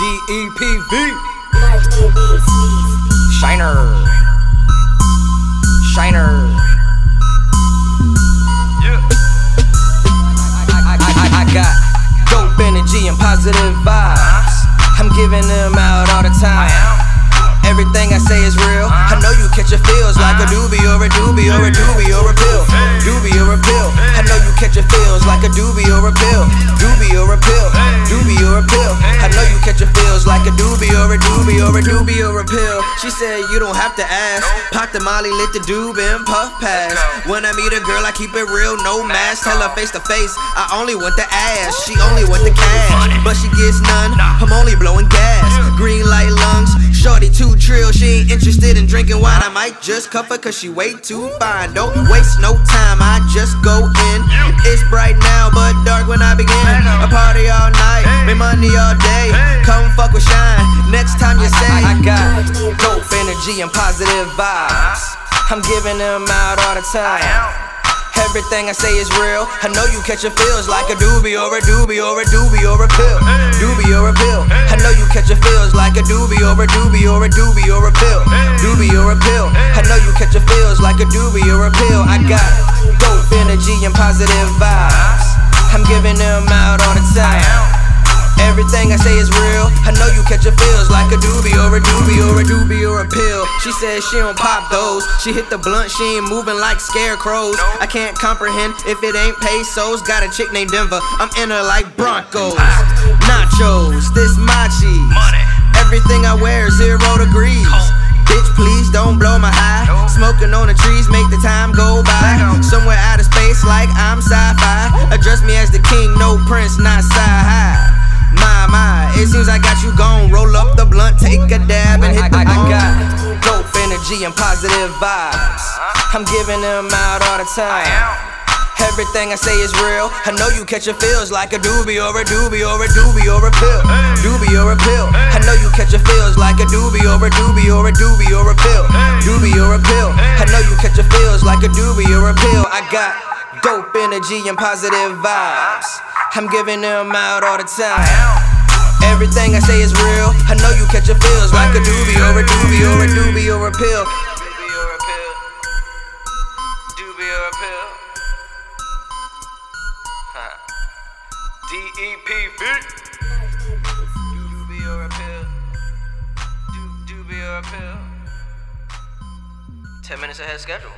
DEPV. Shiner. Shiner. Yeah. I, I, I, I got dope energy and positive vibes. I'm giving them out all the time. Everything I say is real. I know you catch your feels like a uh-huh. doobie or a doobie or a doobie or a pill. I catch your feels like a doobie or a pill. Doobie or a pill. Doobie or a pill. I know you catch your feels like a doobie or a doobie or a doobie or a pill. She said you don't have to ask. Pop the molly, lit the doob and puff pass. When I meet a girl, I keep it real, no mask. Tell her face to face, I only want the ass. She only want the cash, but she trill, she ain't interested in drinking wine. I might just cuff her cause she way too fine. Don't waste no time, I just go in. It's bright now, but dark when I begin. A party all night, make money all day. Come fuck with Shyne. Next time you say, I got dope energy and positive vibes. I'm giving them out all the time. Everything I say is real. I know you catch your feels like a doobie or a doobie or a doobie or a pill. Doobie or a pill. I know you catch your feels like a doobie or a doobie or a doobie or a pill. Doobie or a pill. I know you catch your feels like a doobie or a pill. I got dope energy and positive vibes. I'm giving them out all the time. Everything I say is real. I know you catch your feels a doobie or a doobie or a doobie or a pill. She says she don't pop those. She hit the blunt, she ain't moving like scarecrows. I can't comprehend if it ain't pesos. Got a chick named Denver. I'm in her like Broncos. Nachos, this my cheese. Money. Everything I wear is zero degrees. Bitch, please don't blow my high. Smoking on the trees, make the time go by. Somewhere out of space, like I'm sci-fi. Address me as the king, no prince, not sci-high. My, my, it seems I got you gone. Roll up take a dab, and hit the I, I got dope energy and positive vibes. I'm giving them out all the time. Everything I say is real. I know you catch your feels like a doobie or a doobie or a doobie or a pill. Doobie or a pill. I know you catch your feels like a doobie or a doobie or a doobie or a pill. Doobie or a pill. I know you catch your feels like a doobie or a pill. I got dope energy and positive vibes. I'm giving them out all the time. Everything I say is real. I know you catch your feels like a doobie or a doobie or a doobie or a pill. Doobie or a pill. Doobie or a pill. Huh. DEPV. Doobie or a pill. Do- Doobie or a pill. Ten minutes ahead schedule.